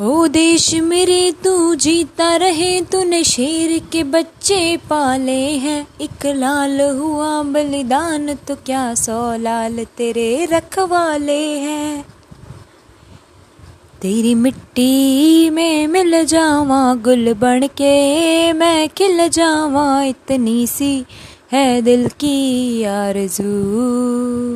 ओ देश मेरे, तू जीता रहे, तूने शेर के बच्चे पाले हैं। एक लाल हुआ बलिदान तो क्या सौ लाल तेरे रखवाले हैं। तेरी मिट्टी में मिल जावा, गुल बन के मैं खिल जावा। इतनी सी है दिल की आरज़ू।